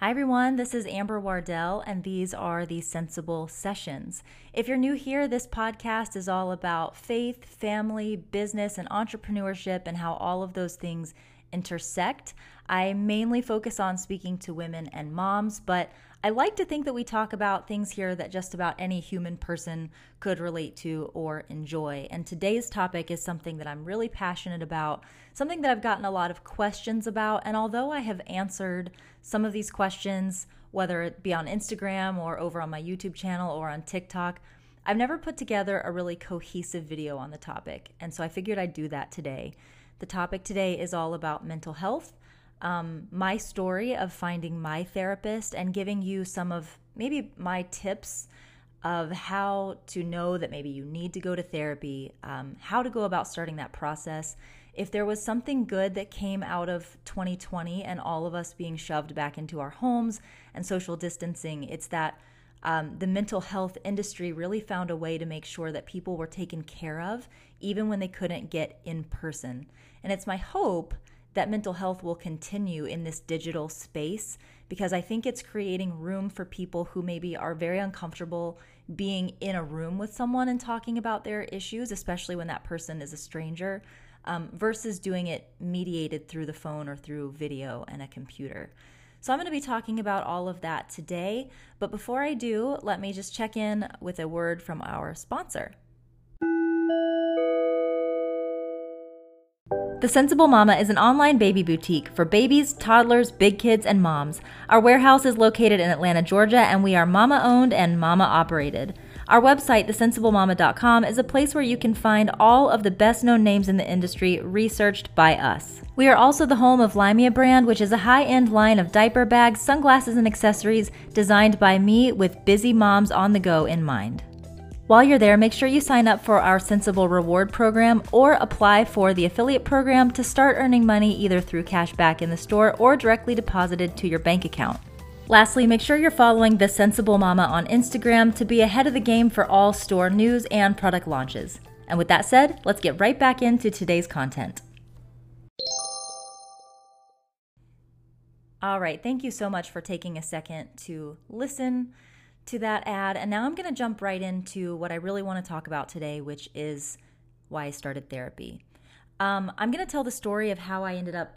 Hi, everyone. This is Amber Wardell, and these are the Sensible Sessions. If you're new here, this podcast is all about faith, family, business, and entrepreneurship, and how all of those things intersect. I mainly focus on speaking to women and moms, but I like to think that we talk about things here that just about any human person could relate to or enjoy. And today's topic is something that I'm really passionate about, something that I've gotten a lot of questions about. And although I have answered some of these questions, whether it be on Instagram or over on my YouTube channel or on TikTok, I've never put together a really cohesive video on the topic. And so I figured I'd do that today. The topic today is all about mental health um, my story of finding my therapist and giving you some of maybe my tips of how to know that maybe you need to go to therapy, um, how to go about starting that process. If there was something good that came out of 2020 and all of us being shoved back into our homes and social distancing, it's that um, the mental health industry really found a way to make sure that people were taken care of even when they couldn't get in person. And it's my hope that mental health will continue in this digital space because I think it's creating room for people who maybe are very uncomfortable being in a room with someone and talking about their issues, especially when that person is a stranger, um, versus doing it mediated through the phone or through video and a computer. So, I'm going to be talking about all of that today. But before I do, let me just check in with a word from our sponsor. The Sensible Mama is an online baby boutique for babies, toddlers, big kids, and moms. Our warehouse is located in Atlanta, Georgia, and we are mama owned and mama operated. Our website, thesensiblemama.com, is a place where you can find all of the best known names in the industry researched by us. We are also the home of Limea brand, which is a high end line of diaper bags, sunglasses, and accessories designed by me with busy moms on the go in mind. While you're there, make sure you sign up for our Sensible Reward program or apply for the affiliate program to start earning money either through cash back in the store or directly deposited to your bank account. Lastly, make sure you're following The Sensible Mama on Instagram to be ahead of the game for all store news and product launches. And with that said, let's get right back into today's content. All right, thank you so much for taking a second to listen to that ad. And now I'm going to jump right into what I really want to talk about today, which is why I started therapy. Um, I'm going to tell the story of how I ended up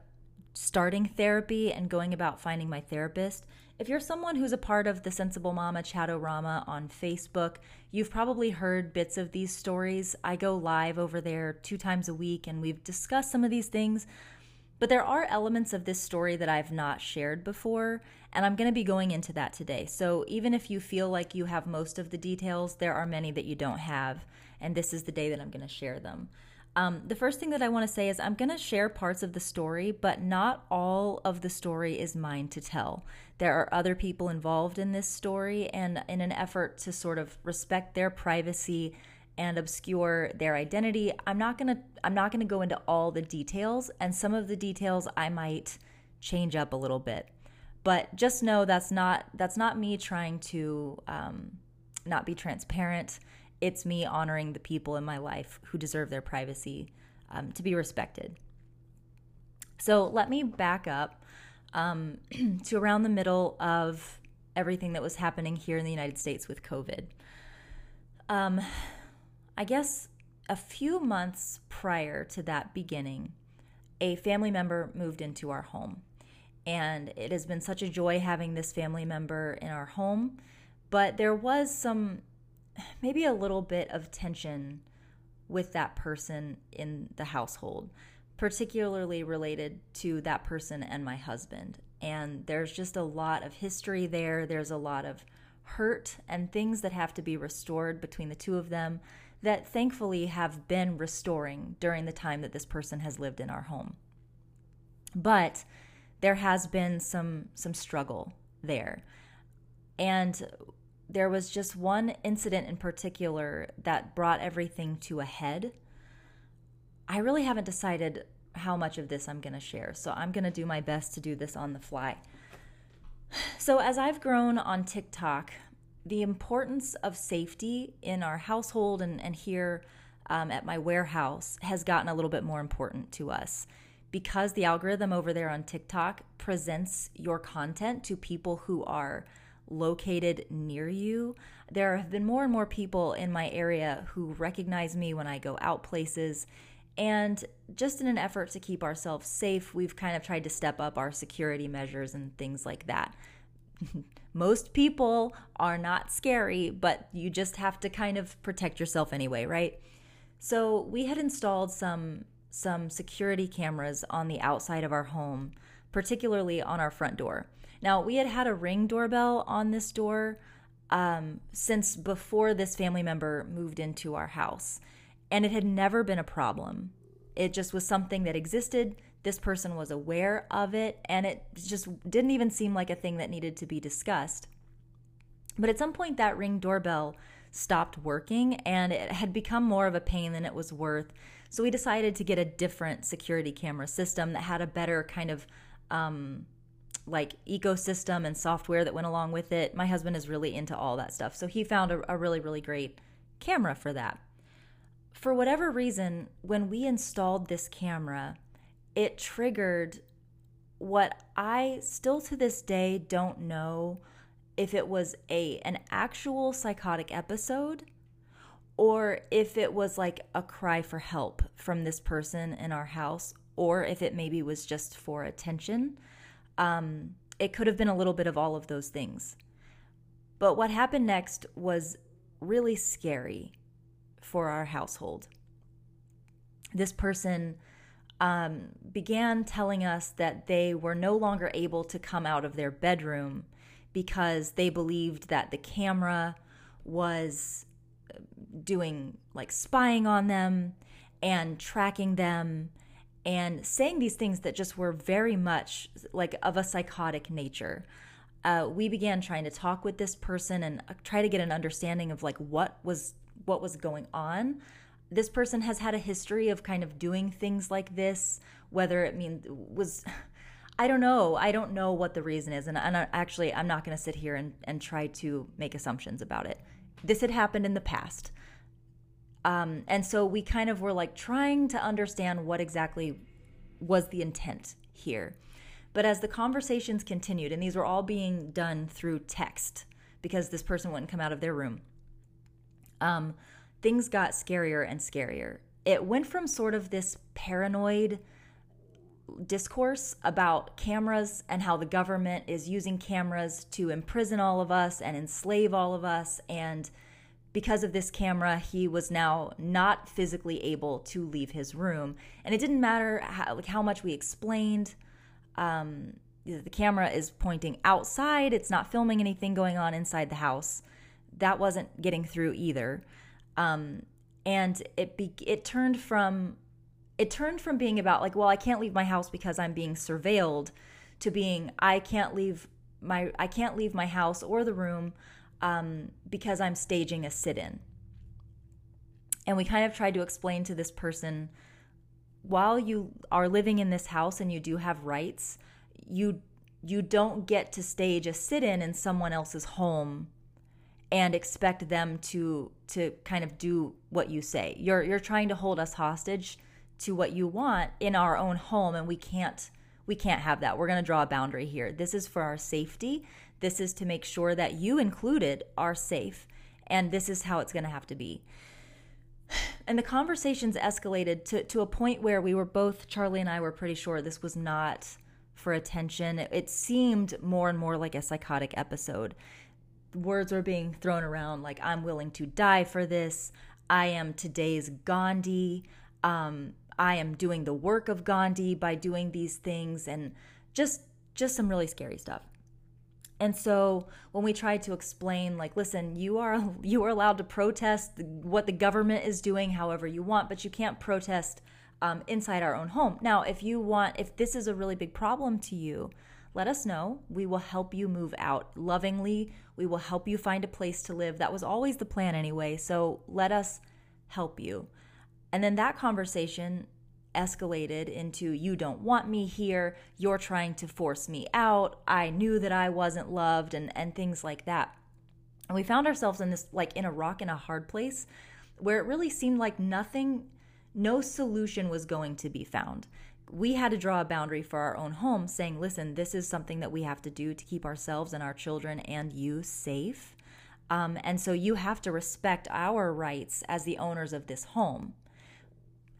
starting therapy and going about finding my therapist. If you're someone who's a part of the Sensible Mama Chatorama on Facebook, you've probably heard bits of these stories. I go live over there two times a week and we've discussed some of these things. But there are elements of this story that I've not shared before, and I'm going to be going into that today. So even if you feel like you have most of the details, there are many that you don't have, and this is the day that I'm going to share them. Um, the first thing that I want to say is I'm going to share parts of the story, but not all of the story is mine to tell. There are other people involved in this story, and in an effort to sort of respect their privacy and obscure their identity. I'm not going to I'm not going to go into all the details and some of the details I might change up a little bit. But just know that's not that's not me trying to um, not be transparent. It's me honoring the people in my life who deserve their privacy um, to be respected. So let me back up um, to around the middle of everything that was happening here in the United States with COVID. Um, I guess a few months prior to that beginning, a family member moved into our home. And it has been such a joy having this family member in our home. But there was some, maybe a little bit of tension with that person in the household, particularly related to that person and my husband. And there's just a lot of history there. There's a lot of hurt and things that have to be restored between the two of them that thankfully have been restoring during the time that this person has lived in our home. But there has been some some struggle there. And there was just one incident in particular that brought everything to a head. I really haven't decided how much of this I'm going to share, so I'm going to do my best to do this on the fly. So, as I've grown on TikTok, the importance of safety in our household and, and here um, at my warehouse has gotten a little bit more important to us because the algorithm over there on TikTok presents your content to people who are located near you. There have been more and more people in my area who recognize me when I go out places. And just in an effort to keep ourselves safe, we've kind of tried to step up our security measures and things like that. Most people are not scary, but you just have to kind of protect yourself anyway, right? So, we had installed some some security cameras on the outside of our home, particularly on our front door. Now, we had had a ring doorbell on this door um, since before this family member moved into our house, and it had never been a problem. It just was something that existed. This person was aware of it, and it just didn't even seem like a thing that needed to be discussed. But at some point, that ring doorbell stopped working and it had become more of a pain than it was worth. So we decided to get a different security camera system that had a better kind of um, like ecosystem and software that went along with it. My husband is really into all that stuff. So he found a, a really, really great camera for that. For whatever reason, when we installed this camera, it triggered what I still to this day don't know if it was a an actual psychotic episode or if it was like a cry for help from this person in our house, or if it maybe was just for attention. Um, it could have been a little bit of all of those things. But what happened next was really scary for our household. This person um, began telling us that they were no longer able to come out of their bedroom because they believed that the camera was doing like spying on them and tracking them and saying these things that just were very much like of a psychotic nature. Uh, we began trying to talk with this person and uh, try to get an understanding of like what was what was going on. This person has had a history of kind of doing things like this, whether it means was I don't know. I don't know what the reason is. And, and I, actually, I'm not going to sit here and, and try to make assumptions about it. This had happened in the past. Um, and so we kind of were like trying to understand what exactly was the intent here. But as the conversations continued, and these were all being done through text because this person wouldn't come out of their room, um, things got scarier and scarier. It went from sort of this paranoid discourse about cameras and how the government is using cameras to imprison all of us and enslave all of us and because of this camera, he was now not physically able to leave his room. And it didn't matter how, like how much we explained. Um, the camera is pointing outside, it's not filming anything going on inside the house. That wasn't getting through either. Um, and it be- it turned from it turned from being about like well I can't leave my house because I'm being surveilled to being I can't leave my I can't leave my house or the room um, because I'm staging a sit in. And we kind of tried to explain to this person while you are living in this house and you do have rights, you you don't get to stage a sit in in someone else's home and expect them to to kind of do what you say. You're you're trying to hold us hostage to what you want in our own home and we can't we can't have that. We're going to draw a boundary here. This is for our safety. This is to make sure that you included are safe, and this is how it's going to have to be. And the conversations escalated to, to a point where we were both, Charlie and I were pretty sure this was not for attention. It, it seemed more and more like a psychotic episode. Words were being thrown around like, I'm willing to die for this. I am today's Gandhi. Um, I am doing the work of Gandhi by doing these things and just just some really scary stuff. And so when we tried to explain like listen, you are you are allowed to protest what the government is doing however you want, but you can't protest um, inside our own home. Now, if you want if this is a really big problem to you, let us know. We will help you move out lovingly. We will help you find a place to live. That was always the plan anyway. So let us help you. And then that conversation escalated into you don't want me here, you're trying to force me out, I knew that I wasn't loved and and things like that. And we found ourselves in this like in a rock in a hard place where it really seemed like nothing no solution was going to be found we had to draw a boundary for our own home saying, listen, this is something that we have to do to keep ourselves and our children and you safe. Um, and so you have to respect our rights as the owners of this home.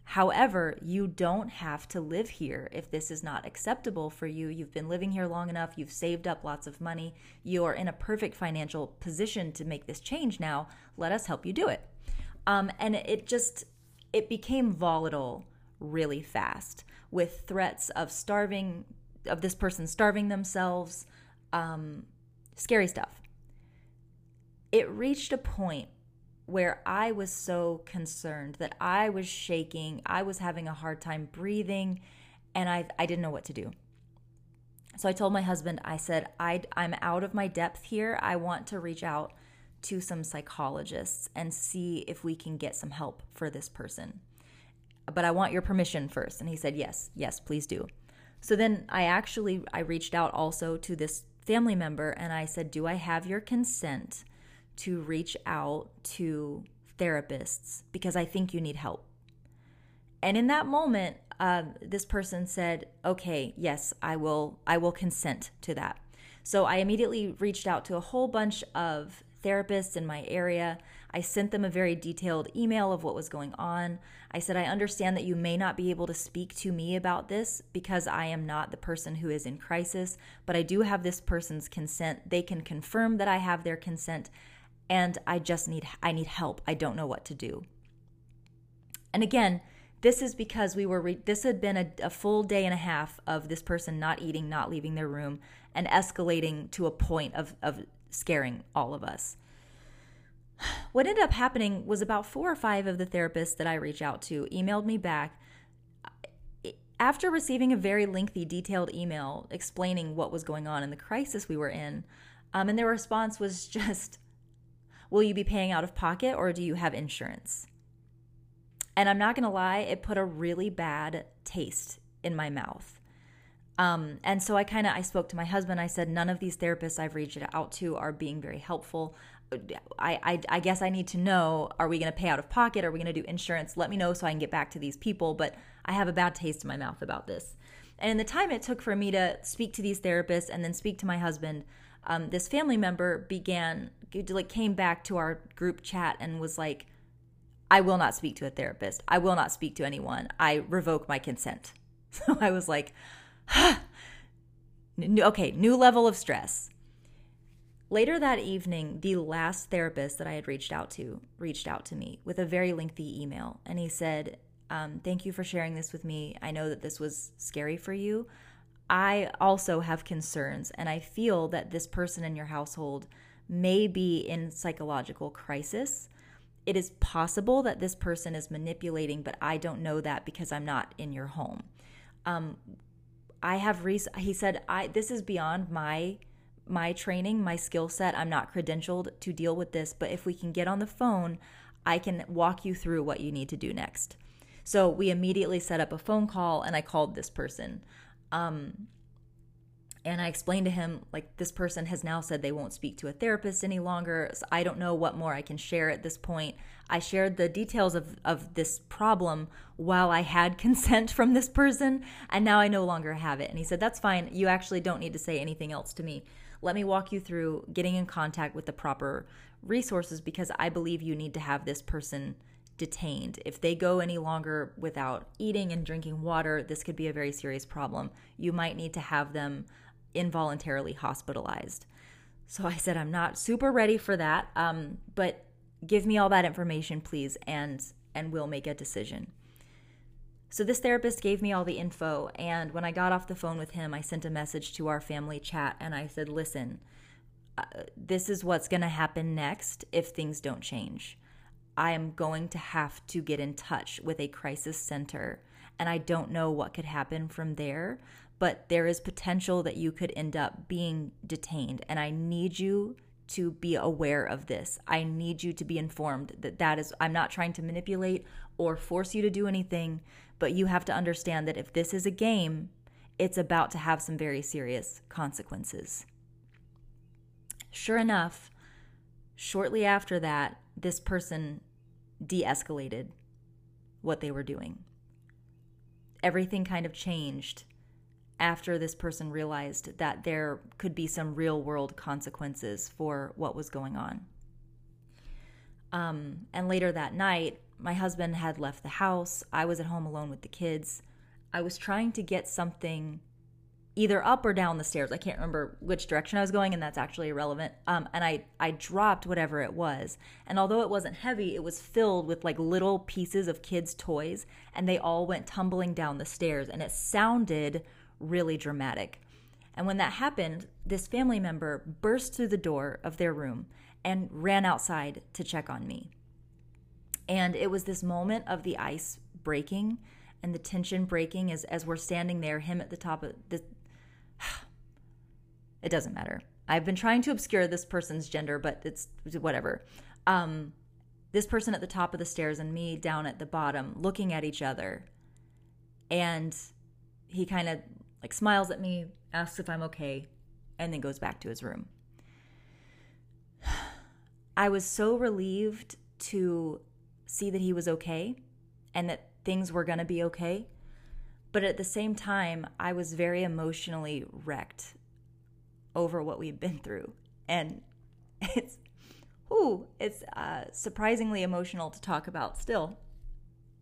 However, you don't have to live here if this is not acceptable for you. You've been living here long enough, you've saved up lots of money, you are in a perfect financial position to make this change now. Let us help you do it. Um, and it just it became volatile really fast with threats of starving of this person starving themselves um, scary stuff it reached a point where I was so concerned that I was shaking, I was having a hard time breathing, and I, I didn't know what to do. So I told my husband, I said, I, I'm out of my depth here. I want to reach out to some psychologists and see if we can get some help for this person. But I want your permission first. And he said, Yes, yes, please do. So then I actually I reached out also to this family member and I said, Do I have your consent to reach out to therapists because I think you need help. And in that moment, uh, this person said, "Okay, yes, I will. I will consent to that." So I immediately reached out to a whole bunch of therapists in my area. I sent them a very detailed email of what was going on. I said, I understand that you may not be able to speak to me about this because I am not the person who is in crisis, but I do have this person's consent. They can confirm that I have their consent and I just need I need help. I don't know what to do. And again, this is because we were re- this had been a, a full day and a half of this person not eating, not leaving their room, and escalating to a point of of scaring all of us. What ended up happening was about four or five of the therapists that I reached out to emailed me back after receiving a very lengthy, detailed email explaining what was going on in the crisis we were in. Um, and their response was just, Will you be paying out of pocket or do you have insurance? And I'm not going to lie, it put a really bad taste in my mouth. Um, and so I kind of I spoke to my husband. I said none of these therapists I've reached out to are being very helpful. I, I, I guess I need to know: Are we going to pay out of pocket? Are we going to do insurance? Let me know so I can get back to these people. But I have a bad taste in my mouth about this. And in the time it took for me to speak to these therapists and then speak to my husband, um, this family member began like came back to our group chat and was like i will not speak to a therapist i will not speak to anyone i revoke my consent so i was like okay new level of stress later that evening the last therapist that i had reached out to reached out to me with a very lengthy email and he said um, thank you for sharing this with me i know that this was scary for you I also have concerns, and I feel that this person in your household may be in psychological crisis. It is possible that this person is manipulating, but I don't know that because I'm not in your home. Um, I have re- he said I this is beyond my my training, my skill set. I'm not credentialed to deal with this, but if we can get on the phone, I can walk you through what you need to do next. So we immediately set up a phone call and I called this person. Um, and I explained to him, like, this person has now said they won't speak to a therapist any longer. So I don't know what more I can share at this point. I shared the details of, of this problem while I had consent from this person, and now I no longer have it. And he said, That's fine. You actually don't need to say anything else to me. Let me walk you through getting in contact with the proper resources because I believe you need to have this person detained. If they go any longer without eating and drinking water, this could be a very serious problem. You might need to have them involuntarily hospitalized. So I said, I'm not super ready for that, um, but give me all that information, please, and and we'll make a decision. So this therapist gave me all the info, and when I got off the phone with him, I sent a message to our family chat, and I said, "Listen, uh, this is what's going to happen next if things don't change." I am going to have to get in touch with a crisis center. And I don't know what could happen from there, but there is potential that you could end up being detained. And I need you to be aware of this. I need you to be informed that that is, I'm not trying to manipulate or force you to do anything, but you have to understand that if this is a game, it's about to have some very serious consequences. Sure enough, shortly after that, this person de escalated what they were doing. everything kind of changed after this person realized that there could be some real world consequences for what was going on. Um, and later that night, my husband had left the house. I was at home alone with the kids. I was trying to get something either up or down the stairs. I can't remember which direction I was going, and that's actually irrelevant. Um, and I I dropped whatever it was, and although it wasn't heavy, it was filled with like little pieces of kids' toys, and they all went tumbling down the stairs, and it sounded really dramatic. And when that happened, this family member burst through the door of their room and ran outside to check on me. And it was this moment of the ice breaking and the tension breaking as, as we're standing there, him at the top of the. it doesn't matter. I've been trying to obscure this person's gender, but it's whatever. Um, this person at the top of the stairs and me down at the bottom looking at each other. And he kind of like smiles at me, asks if I'm okay, and then goes back to his room. I was so relieved to see that he was okay and that things were going to be okay. But at the same time, I was very emotionally wrecked over what we've been through. And it's, ooh, it's uh, surprisingly emotional to talk about still.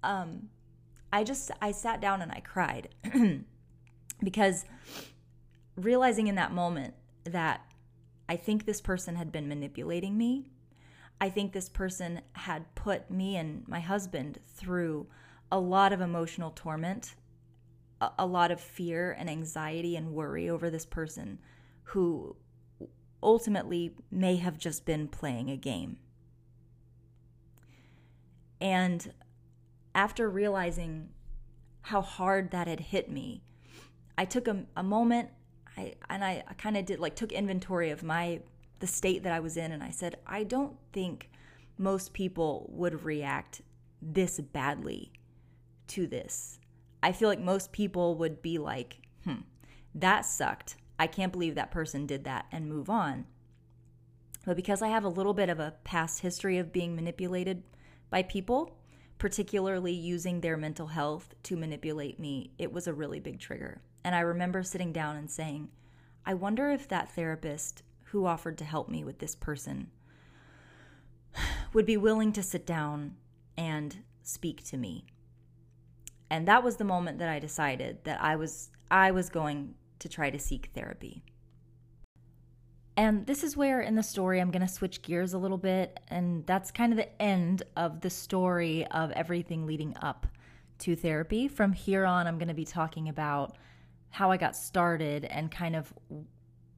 Um, I just, I sat down and I cried because realizing in that moment that I think this person had been manipulating me I think this person had put me and my husband through a lot of emotional torment, a, lot of fear and anxiety and worry over this person who ultimately may have just been playing a game. And after realizing how hard that had hit me, I took a, a moment I, and I, I kind of did like took inventory of my the state that I was in and I said, I don't think most people would react this badly to this. I feel like most people would be like, hmm, that sucked. I can't believe that person did that and move on. But because I have a little bit of a past history of being manipulated by people, particularly using their mental health to manipulate me, it was a really big trigger. And I remember sitting down and saying, I wonder if that therapist who offered to help me with this person would be willing to sit down and speak to me. And that was the moment that I decided that I was I was going to try to seek therapy. And this is where in the story I'm going to switch gears a little bit and that's kind of the end of the story of everything leading up to therapy. From here on I'm going to be talking about how I got started and kind of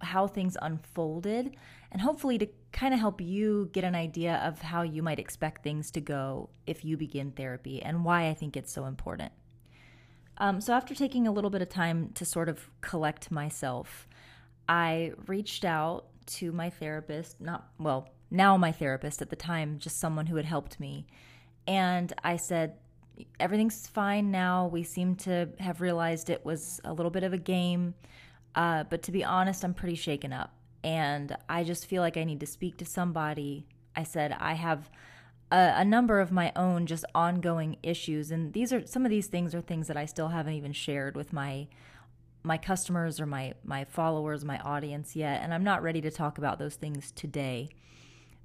how things unfolded and hopefully to kind of help you get an idea of how you might expect things to go if you begin therapy and why I think it's so important. Um, so, after taking a little bit of time to sort of collect myself, I reached out to my therapist, not, well, now my therapist at the time, just someone who had helped me. And I said, Everything's fine now. We seem to have realized it was a little bit of a game. Uh, but to be honest, I'm pretty shaken up. And I just feel like I need to speak to somebody. I said, I have a, a, number of my own just ongoing issues. And these are some of these things are things that I still haven't even shared with my my customers or my my followers, my audience yet. And I'm not ready to talk about those things today.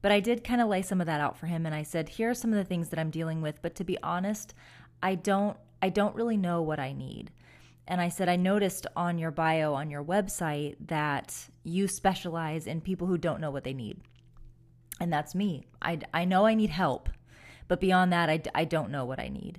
But I did kind of lay some of that out for him and I said, here are some of the things that I'm dealing with. But to be honest, I don't I don't really know what I need. And I said, I noticed on your bio on your website that you specialize in people who don't know what they need. And that's me. I, I know I need help, but beyond that, I, I don't know what I need.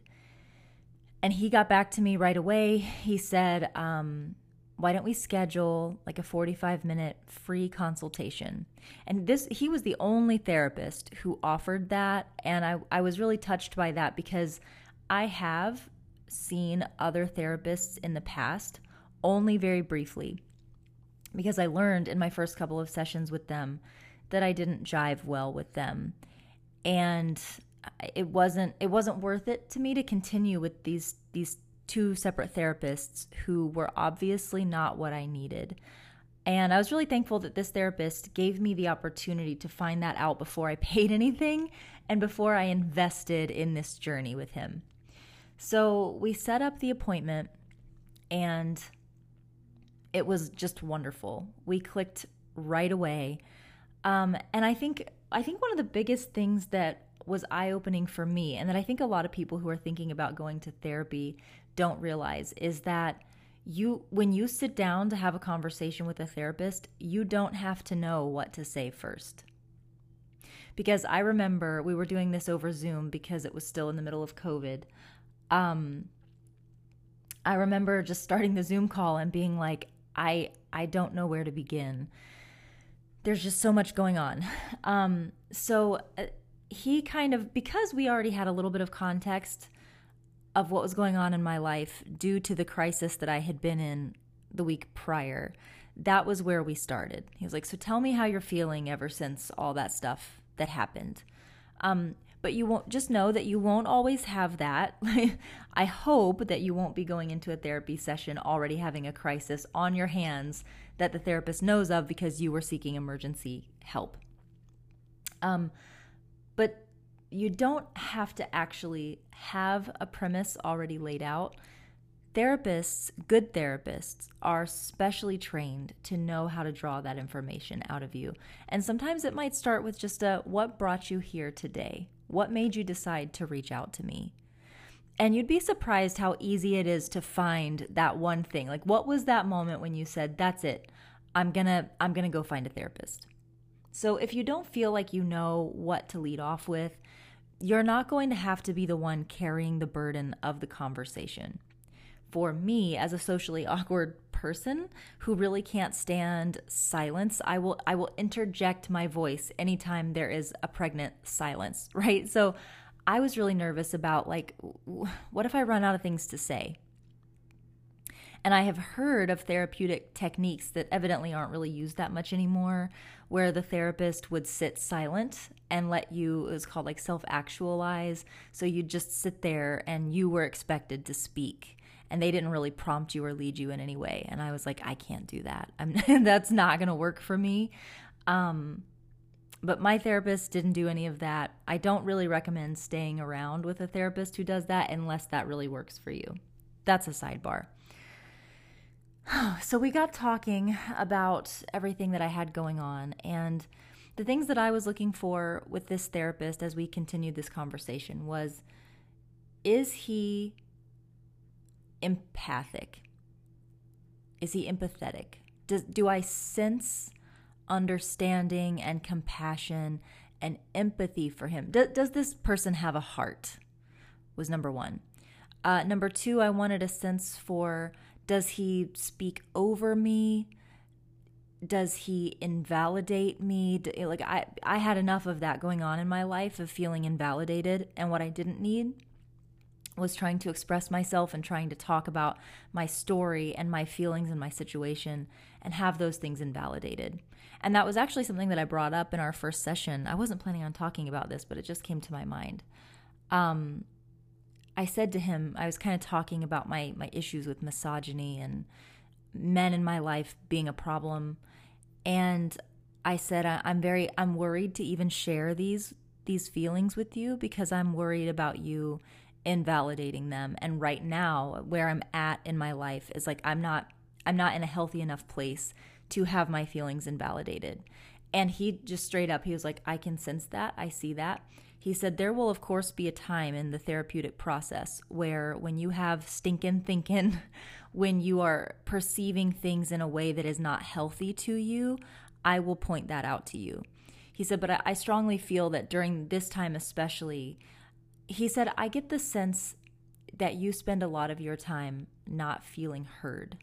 And he got back to me right away. He said, um, why don't we schedule like a 45 minute free consultation and this he was the only therapist who offered that and I, I was really touched by that because i have seen other therapists in the past, only very briefly, because I learned in my first couple of sessions with them that I didn't jive well with them. And it wasn't it wasn't worth it to me to continue with these these two separate therapists who were obviously not what I needed. And I was really thankful that this therapist gave me the opportunity to find that out before I paid anything and before I invested in this journey with him. So we set up the appointment and it was just wonderful. We clicked right away. Um, and I think I think one of the biggest things that was eye opening for me, and that I think a lot of people who are thinking about going to therapy don't realize, is that you when you sit down to have a conversation with a therapist, you don't have to know what to say first. Because I remember we were doing this over Zoom because it was still in the middle of COVID. Um, I remember just starting the Zoom call and being like, I I don't know where to begin. There's just so much going on. Um, so uh, he kind of because we already had a little bit of context of what was going on in my life due to the crisis that I had been in the week prior. That was where we started. He was like, "So tell me how you're feeling ever since all that stuff that happened." Um, but you won't just know that you won't always have that. I hope that you won't be going into a therapy session already having a crisis on your hands that the therapist knows of because you were seeking emergency help. Um, but you don't have to actually have a premise already laid out. Therapists, good therapists, are specially trained to know how to draw that information out of you. And sometimes it might start with just a what brought you here today? What made you decide to reach out to me? And you'd be surprised how easy it is to find that one thing. Like what was that moment when you said, "That's it. I'm going to I'm going to go find a therapist." So if you don't feel like you know what to lead off with, you're not going to have to be the one carrying the burden of the conversation. For me, as a socially awkward person who really can't stand silence, I will I will interject my voice anytime there is a pregnant silence, right? So I was really nervous about like what if I run out of things to say? And I have heard of therapeutic techniques that evidently aren't really used that much anymore, where the therapist would sit silent and let you, it was called like self actualize. So you'd just sit there and you were expected to speak. And they didn't really prompt you or lead you in any way. And I was like, I can't do that. That's not going to work for me. Um, but my therapist didn't do any of that. I don't really recommend staying around with a therapist who does that unless that really works for you. That's a sidebar. so we got talking about everything that I had going on and the things that I was looking for with this therapist as we continued this conversation was is he empathic? Is he empathetic? Does, do I sense understanding and compassion and empathy for him? Do, does this person have a heart? Was number one. Uh, number two, I wanted a sense for does he speak over me? Does he invalidate me? Like I I had enough of that going on in my life of feeling invalidated and what I didn't need was trying to express myself and trying to talk about my story and my feelings and my situation and have those things invalidated. And that was actually something that I brought up in our first session. I wasn't planning on talking about this, but it just came to my mind. Um, I said to him, I was kind of talking about my my issues with misogyny and men in my life being a problem, and I said I'm very I'm worried to even share these these feelings with you because I'm worried about you invalidating them and right now where I'm at in my life is like I'm not I'm not in a healthy enough place to have my feelings invalidated. And he just straight up he was like I can sense that. I see that. He said, There will, of course, be a time in the therapeutic process where when you have stinking thinking, when you are perceiving things in a way that is not healthy to you, I will point that out to you. He said, But I strongly feel that during this time, especially, he said, I get the sense that you spend a lot of your time not feeling heard.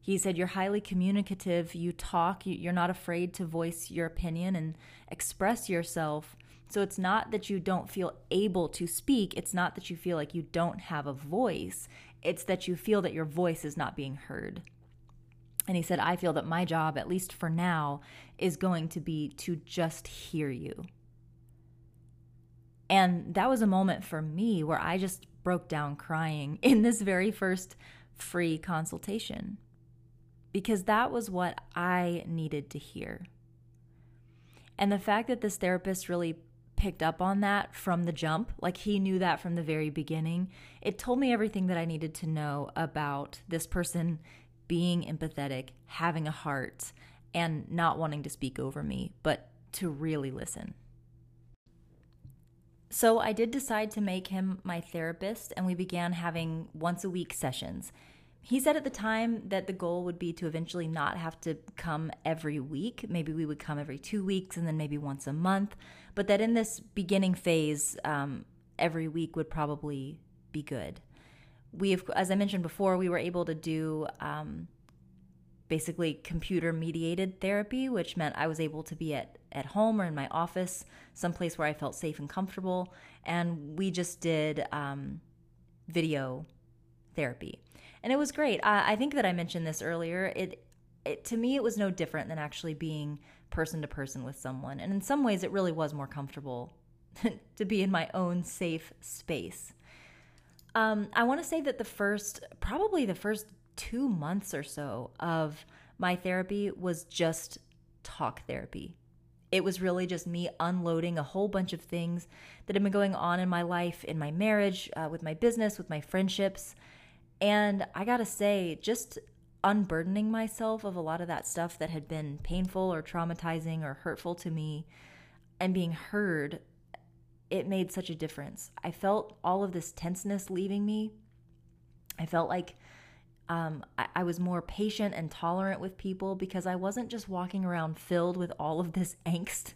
He said, You're highly communicative, you talk, you're not afraid to voice your opinion and express yourself. So it's not that you don't feel able to speak, it's not that you feel like you don't have a voice, it's that you feel that your voice is not being heard. And he said, I feel that my job, at least for now, is going to be to just hear you. And that was a moment for me where I just broke down crying in this very first free consultation because that was what I needed to hear. And the fact that this therapist really picked up on that from the jump. Like he knew that from the very beginning. It told me everything that I needed to know about this person being empathetic, having a heart, and not wanting to speak over me, but to really listen. So I did decide to make him my therapist, and we began having once a week sessions. He said at the time that the goal would be to eventually not have to come every week. Maybe we would come every two weeks and then maybe once a month. But that in this beginning phase, um, every week would probably be good. We, have, as I mentioned before, we were able to do um, basically computer mediated therapy, which meant I was able to be at, at home or in my office, someplace where I felt safe and comfortable. And we just did um, video therapy and it was great. I, I think that I mentioned this earlier. It, it to me, it was no different than actually being person to person with someone, and in some ways, it really was more comfortable to be in my own safe space. Um, I want to say that the first, probably the first two months or so of my therapy was just talk therapy. It was really just me unloading a whole bunch of things that had been going on in my life, in my marriage, uh, with my business, with my friendships. And I gotta say, just unburdening myself of a lot of that stuff that had been painful or traumatizing or hurtful to me and being heard, it made such a difference. I felt all of this tenseness leaving me. I felt like um, I, I was more patient and tolerant with people because I wasn't just walking around filled with all of this angst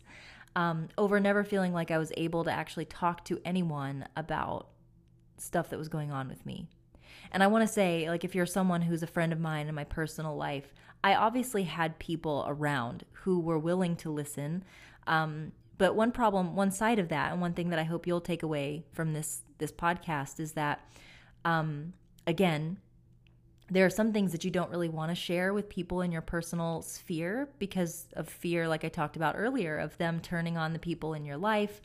um, over never feeling like I was able to actually talk to anyone about stuff that was going on with me. And I want to say, like, if you're someone who's a friend of mine in my personal life, I obviously had people around who were willing to listen. Um, but one problem, one side of that, and one thing that I hope you'll take away from this this podcast is that, um, again, there are some things that you don't really want to share with people in your personal sphere because of fear, like I talked about earlier, of them turning on the people in your life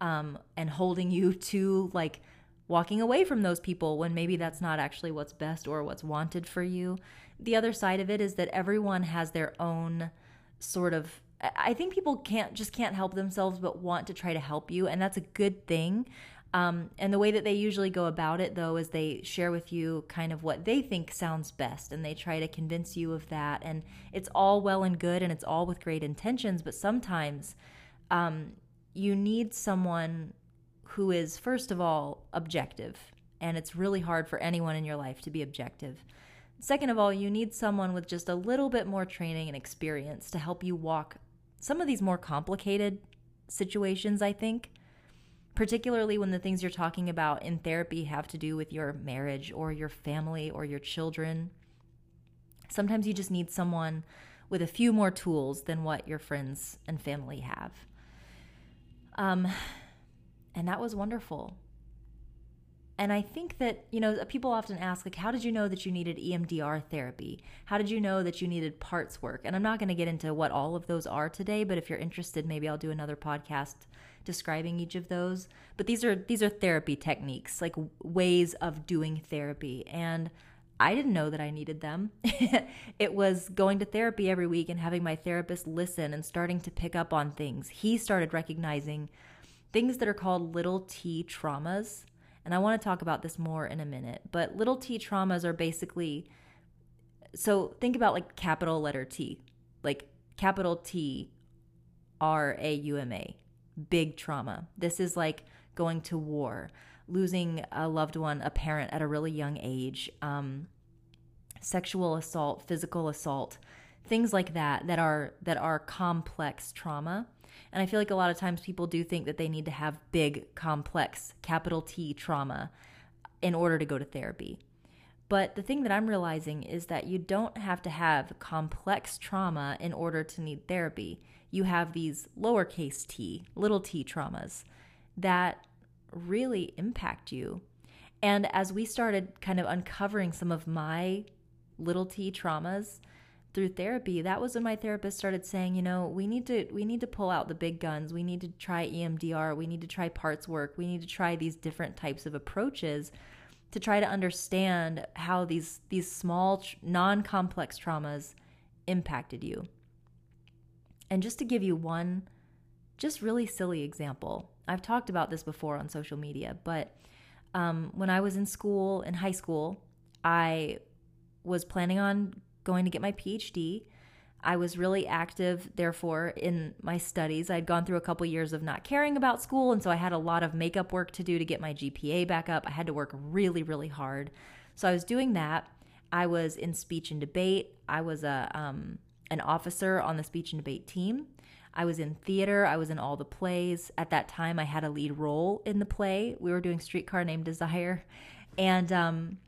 um, and holding you to like walking away from those people when maybe that's not actually what's best or what's wanted for you. The other side of it is that everyone has their own sort of I think people can't just can't help themselves but want to try to help you and that's a good thing. Um, and the way that they usually go about it, though, is they share with you kind of what they think sounds best and they try to convince you of that. And it's all well and good and it's all with great intentions, but sometimes um, you need someone who is, first of all, objective. And it's really hard for anyone in your life to be objective. Second of all, you need someone with just a little bit more training and experience to help you walk some of these more complicated situations, I think. Particularly when the things you're talking about in therapy have to do with your marriage or your family or your children. Sometimes you just need someone with a few more tools than what your friends and family have. Um, and that was wonderful. And I think that, you know, people often ask, like, how did you know that you needed EMDR therapy? How did you know that you needed parts work? And I'm not going to get into what all of those are today, but if you're interested, maybe I'll do another podcast describing each of those. But these are these are therapy techniques, like ways of doing therapy. And I didn't know that I needed them. it was going to therapy every week and having my therapist listen and starting to pick up on things. He started recognizing things that are called little t traumas. And I want to talk about this more in a minute. But little t traumas are basically so think about like capital letter T, like capital T R A U M A, big trauma. This is like going to war, losing a loved one, a parent at a really young age, um, sexual assault, physical assault, things like that that are that are complex trauma. And I feel like a lot of times people do think that they need to have big, complex, capital T trauma in order to go to therapy. But the thing that I'm realizing is that you don't have to have complex trauma in order to need therapy. You have these lowercase t, little t traumas that really impact you. And as we started kind of uncovering some of my little t traumas, through therapy that was when my therapist started saying you know we need to we need to pull out the big guns. We need to try emdr we need to try parts work. We need to try these different types of approaches to try to understand how these these small non-complex traumas impacted you and just to give you one just really silly example. I've talked about this before on social media, but um, when I was in school, in high school, I was planning on going to get my PhD. I was really active, therefore, in my studies. I'd gone through a couple years of not caring about school, and so I had a lot of makeup work to do to get my GPA back up. I had to work really, really hard. So I was doing that. I was in speech and debate. I was a um, an officer on the speech and debate team. I was in theater. I was in all the plays. At that time, I had a lead role in the play. We were doing Streetcar Named Desire. And um,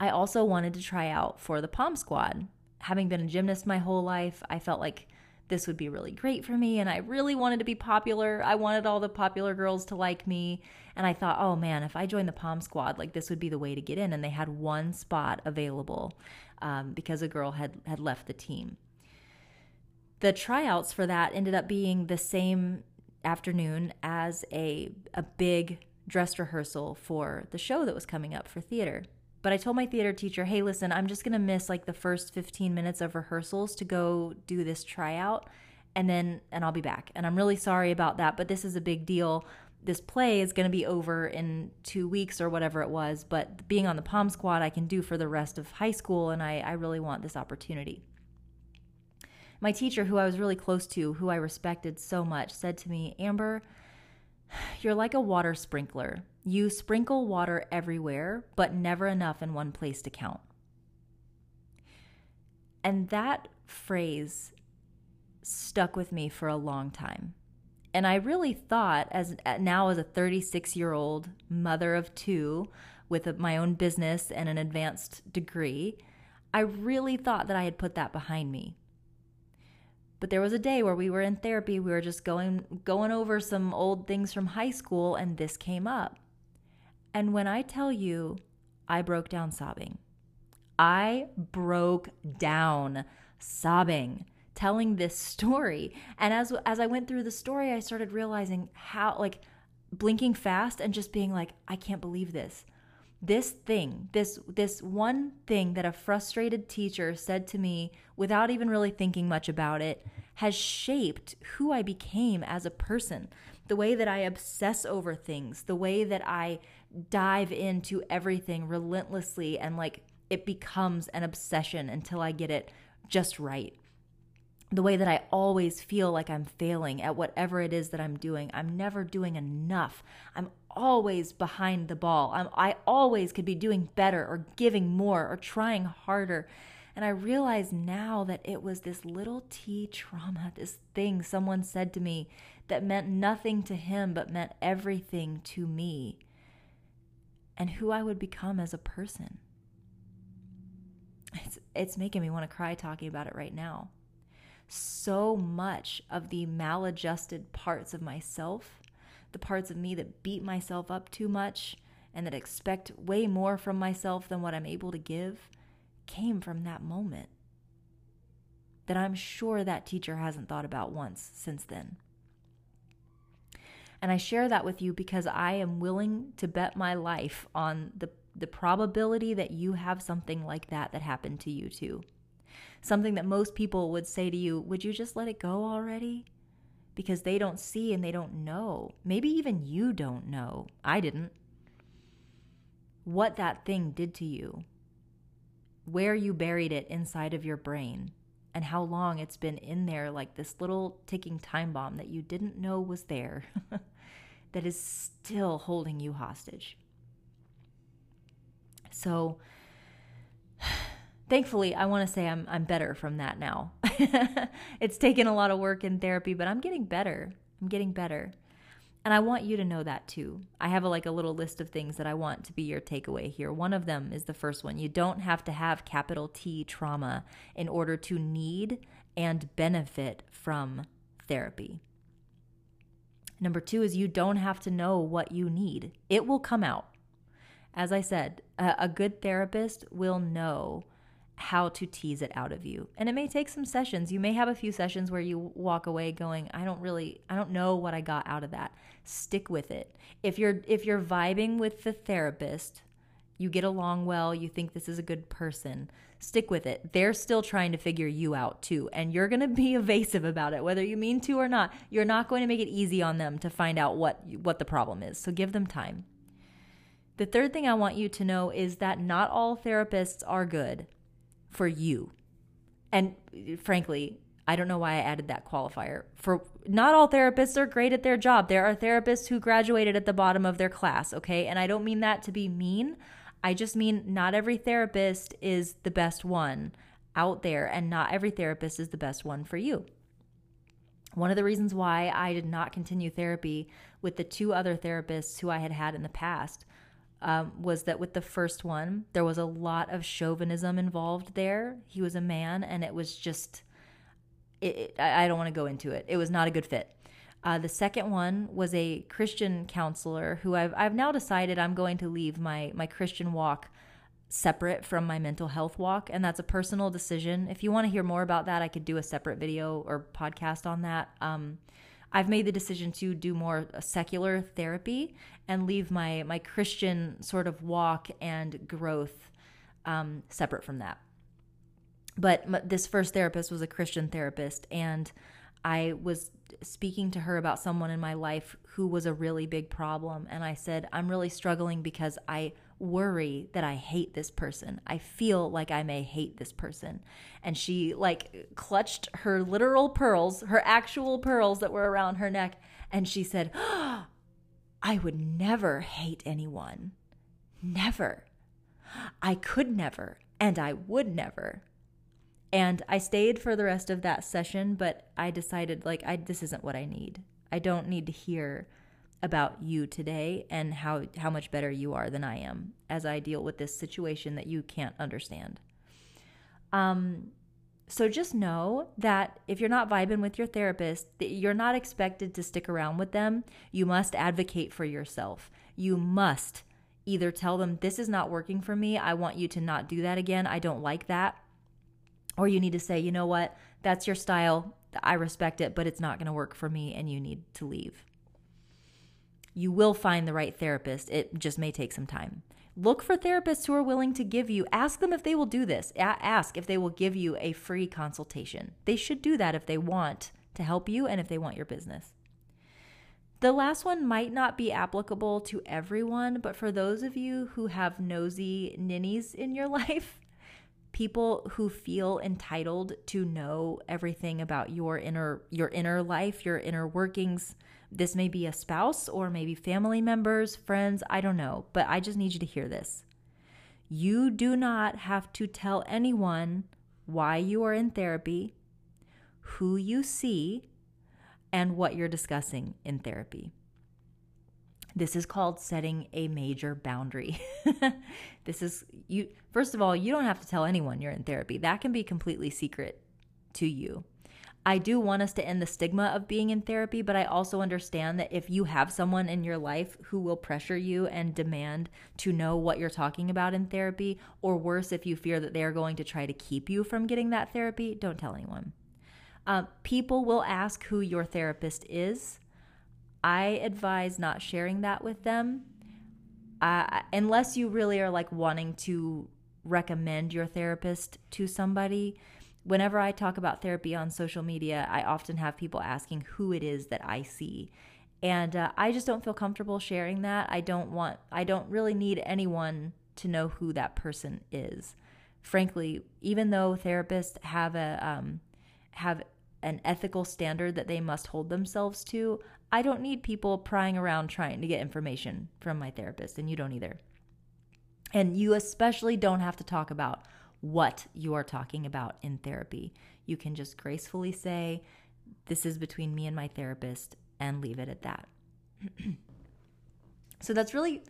I also wanted to try out for the Pom Squad. Having been a gymnast my whole life, I felt like this would be really great for me. And I really wanted to be popular. I wanted all the popular girls to like me. And I thought, oh man, if I joined the Pom Squad, like this would be the way to get in. And they had one spot available um, because a girl had, had left the team the tryouts for that ended up being the same afternoon as a a big dress rehearsal for the show that was coming up for theater. But I told my theater teacher, "Hey, listen, I'm just going to miss like the first 15 minutes of rehearsals to go do this tryout and then and I'll be back. And I'm really sorry about that, but this is a big deal. This play is going to be over in 2 weeks or whatever it was, but being on the Pom Squad I can do for the rest of high school and I I really want this opportunity." My teacher, who I was really close to, who I respected so much, said to me, Amber, you're like a water sprinkler. You sprinkle water everywhere, but never enough in one place to count. And that phrase stuck with me for a long time. And I really thought, as uh, now as a 36 year old mother of two with a, my own business and an advanced degree, I really thought that I had put that behind me. But there was a day where we were in therapy, we were just going going over some old things from high school and this came up. And when I tell you I broke down sobbing. I broke down sobbing telling this story. And as as I went through the story, I started realizing how like blinking fast and just being like I can't believe this this thing this this one thing that a frustrated teacher said to me without even really thinking much about it has shaped who I became as a person the way that I obsess over things the way that I dive into everything relentlessly and like it becomes an obsession until I get it just right the way that I always feel like I'm failing at whatever it is that I'm doing. I'm never doing enough. I'm always behind the ball. I'm, I always could be doing better or giving more or trying harder. And I realize now that it was this little t trauma, this thing someone said to me that meant nothing to him but meant everything to me and who I would become as a person. It's, it's making me want to cry talking about it right now. So much of the maladjusted parts of myself the parts of me that beat myself up too much and that expect way more from myself than what I'm able to give came from that moment. That I'm sure that teacher hasn't thought about once since then. And I share that with you because I am willing to bet my life on the, the probability that you have something like that that happened to you too. Something that most people would say to you, Would you just let it go already? because they don't see and they don't know. Maybe even you don't know. I didn't. What that thing did to you, where you buried it inside of your brain, and how long it's been in there like this little ticking time bomb that you didn't know was there, that is still holding you hostage. So, thankfully, I want to say I'm I'm better from that now. it's taken a lot of work in therapy, but I'm getting better. I'm getting better. And I want you to know that too. I have a, like a little list of things that I want to be your takeaway here. One of them is the first one. You don't have to have capital T trauma in order to need and benefit from therapy. Number two is you don't have to know what you need, it will come out. As I said, a, a good therapist will know how to tease it out of you. And it may take some sessions. You may have a few sessions where you walk away going, I don't really I don't know what I got out of that. Stick with it. If you're if you're vibing with the therapist, You get along well, you think this is a good person. Stick with it. They're still trying to figure you out too, and you're going to be evasive about it whether you mean to or not. You're not going to make it easy on them to find out what what the problem is. So give them time. The third thing I want you to know is that not all therapists are good for you. And frankly, I don't know why I added that qualifier. For not all therapists are great at their job. There are therapists who graduated at the bottom of their class, okay? And I don't mean that to be mean. I just mean not every therapist is the best one out there, and not every therapist is the best one for you. One of the reasons why I did not continue therapy with the two other therapists who I had had in the past um, was that with the first one, there was a lot of chauvinism involved there. He was a man, and it was just, it, it, I don't want to go into it. It was not a good fit. Uh, the second one was a Christian counselor who I've, I've now decided I'm going to leave my, my Christian walk separate from my mental health walk. And that's a personal decision. If you want to hear more about that, I could do a separate video or podcast on that. Um, I've made the decision to do more secular therapy and leave my, my Christian sort of walk and growth um, separate from that. But this first therapist was a Christian therapist, and I was speaking to her about someone in my life who was a really big problem. And I said, I'm really struggling because I worry that I hate this person. I feel like I may hate this person. And she like clutched her literal pearls, her actual pearls that were around her neck. And she said, oh, I would never hate anyone. Never. I could never, and I would never. And I stayed for the rest of that session, but I decided like I this isn't what I need. I don't need to hear about you today and how how much better you are than I am as I deal with this situation that you can't understand. Um so just know that if you're not vibing with your therapist, you're not expected to stick around with them. You must advocate for yourself. You must either tell them this is not working for me. I want you to not do that again. I don't like that or you need to say, you know what, that's your style. I respect it, but it's not going to work for me and you need to leave. You will find the right therapist. It just may take some time. Look for therapists who are willing to give you, ask them if they will do this. Ask if they will give you a free consultation. They should do that if they want to help you and if they want your business. The last one might not be applicable to everyone, but for those of you who have nosy ninnies in your life, people who feel entitled to know everything about your inner your inner life, your inner workings. This may be a spouse or maybe family members, friends, I don't know, but I just need you to hear this. You do not have to tell anyone why you are in therapy, who you see, and what you're discussing in therapy. This is called setting a major boundary. this is you first of all, you don't have to tell anyone you're in therapy. That can be completely secret to you. I do want us to end the stigma of being in therapy, but I also understand that if you have someone in your life who will pressure you and demand to know what you're talking about in therapy, or worse, if you fear that they are going to try to keep you from getting that therapy, don't tell anyone. Uh, people will ask who your therapist is. I advise not sharing that with them uh, unless you really are like wanting to recommend your therapist to somebody. Whenever I talk about therapy on social media, I often have people asking who it is that I see. And uh, I just don't feel comfortable sharing that. I don't want, I don't really need anyone to know who that person is. Frankly, even though therapists have a, um, have an ethical standard that they must hold themselves to, I don't need people prying around trying to get information from my therapist, and you don't either. And you especially don't have to talk about what you are talking about in therapy. You can just gracefully say, This is between me and my therapist, and leave it at that. so that's really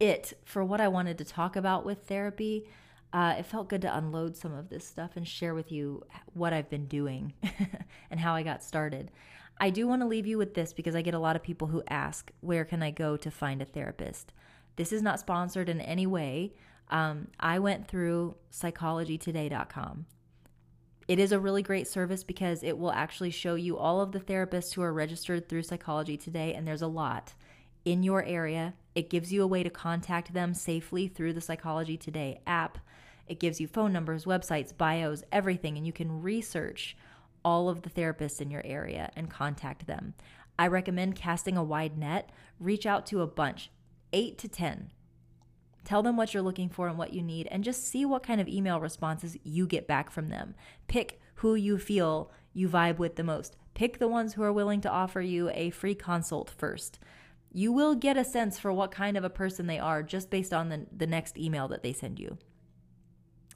it for what I wanted to talk about with therapy. Uh, it felt good to unload some of this stuff and share with you what I've been doing and how I got started. I do want to leave you with this because I get a lot of people who ask, Where can I go to find a therapist? This is not sponsored in any way. Um, I went through psychologytoday.com. It is a really great service because it will actually show you all of the therapists who are registered through Psychology Today, and there's a lot. in your area. It gives you a way to contact them safely through the Psychology Today app. It gives you phone numbers, websites, bios, everything, and you can research all of the therapists in your area and contact them. I recommend casting a wide net. Reach out to a bunch, eight to 10. Tell them what you're looking for and what you need, and just see what kind of email responses you get back from them. Pick who you feel you vibe with the most. Pick the ones who are willing to offer you a free consult first. You will get a sense for what kind of a person they are just based on the, the next email that they send you.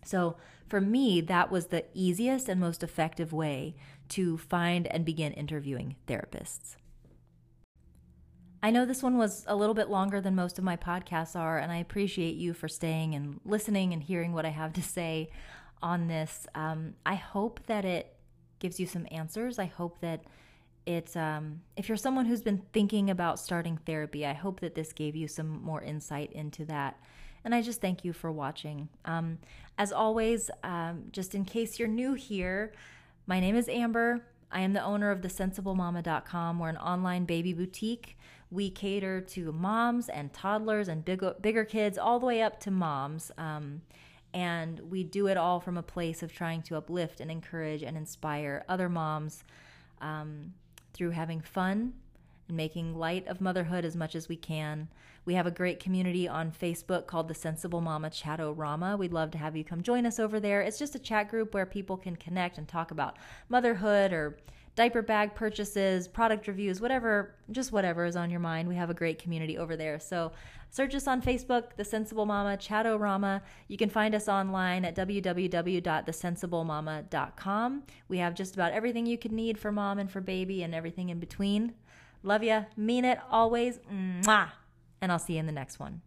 So, for me, that was the easiest and most effective way to find and begin interviewing therapists. I know this one was a little bit longer than most of my podcasts are, and I appreciate you for staying and listening and hearing what I have to say on this. Um, I hope that it gives you some answers. I hope that it, um, if you're someone who's been thinking about starting therapy, I hope that this gave you some more insight into that. And I just thank you for watching. Um, as always, um, just in case you're new here, my name is Amber. I am the owner of thesensiblemama.com. We're an online baby boutique. We cater to moms and toddlers and big, bigger kids, all the way up to moms. Um, and we do it all from a place of trying to uplift and encourage and inspire other moms um, through having fun and making light of motherhood as much as we can. We have a great community on Facebook called the Sensible Mama Chatorama. We'd love to have you come join us over there. It's just a chat group where people can connect and talk about motherhood or diaper bag purchases, product reviews, whatever, just whatever is on your mind. We have a great community over there. So search us on Facebook, The Sensible Mama Chatorama. You can find us online at www.thesensiblemama.com. We have just about everything you could need for mom and for baby and everything in between. Love ya. Mean it always. Mwah. And I'll see you in the next one.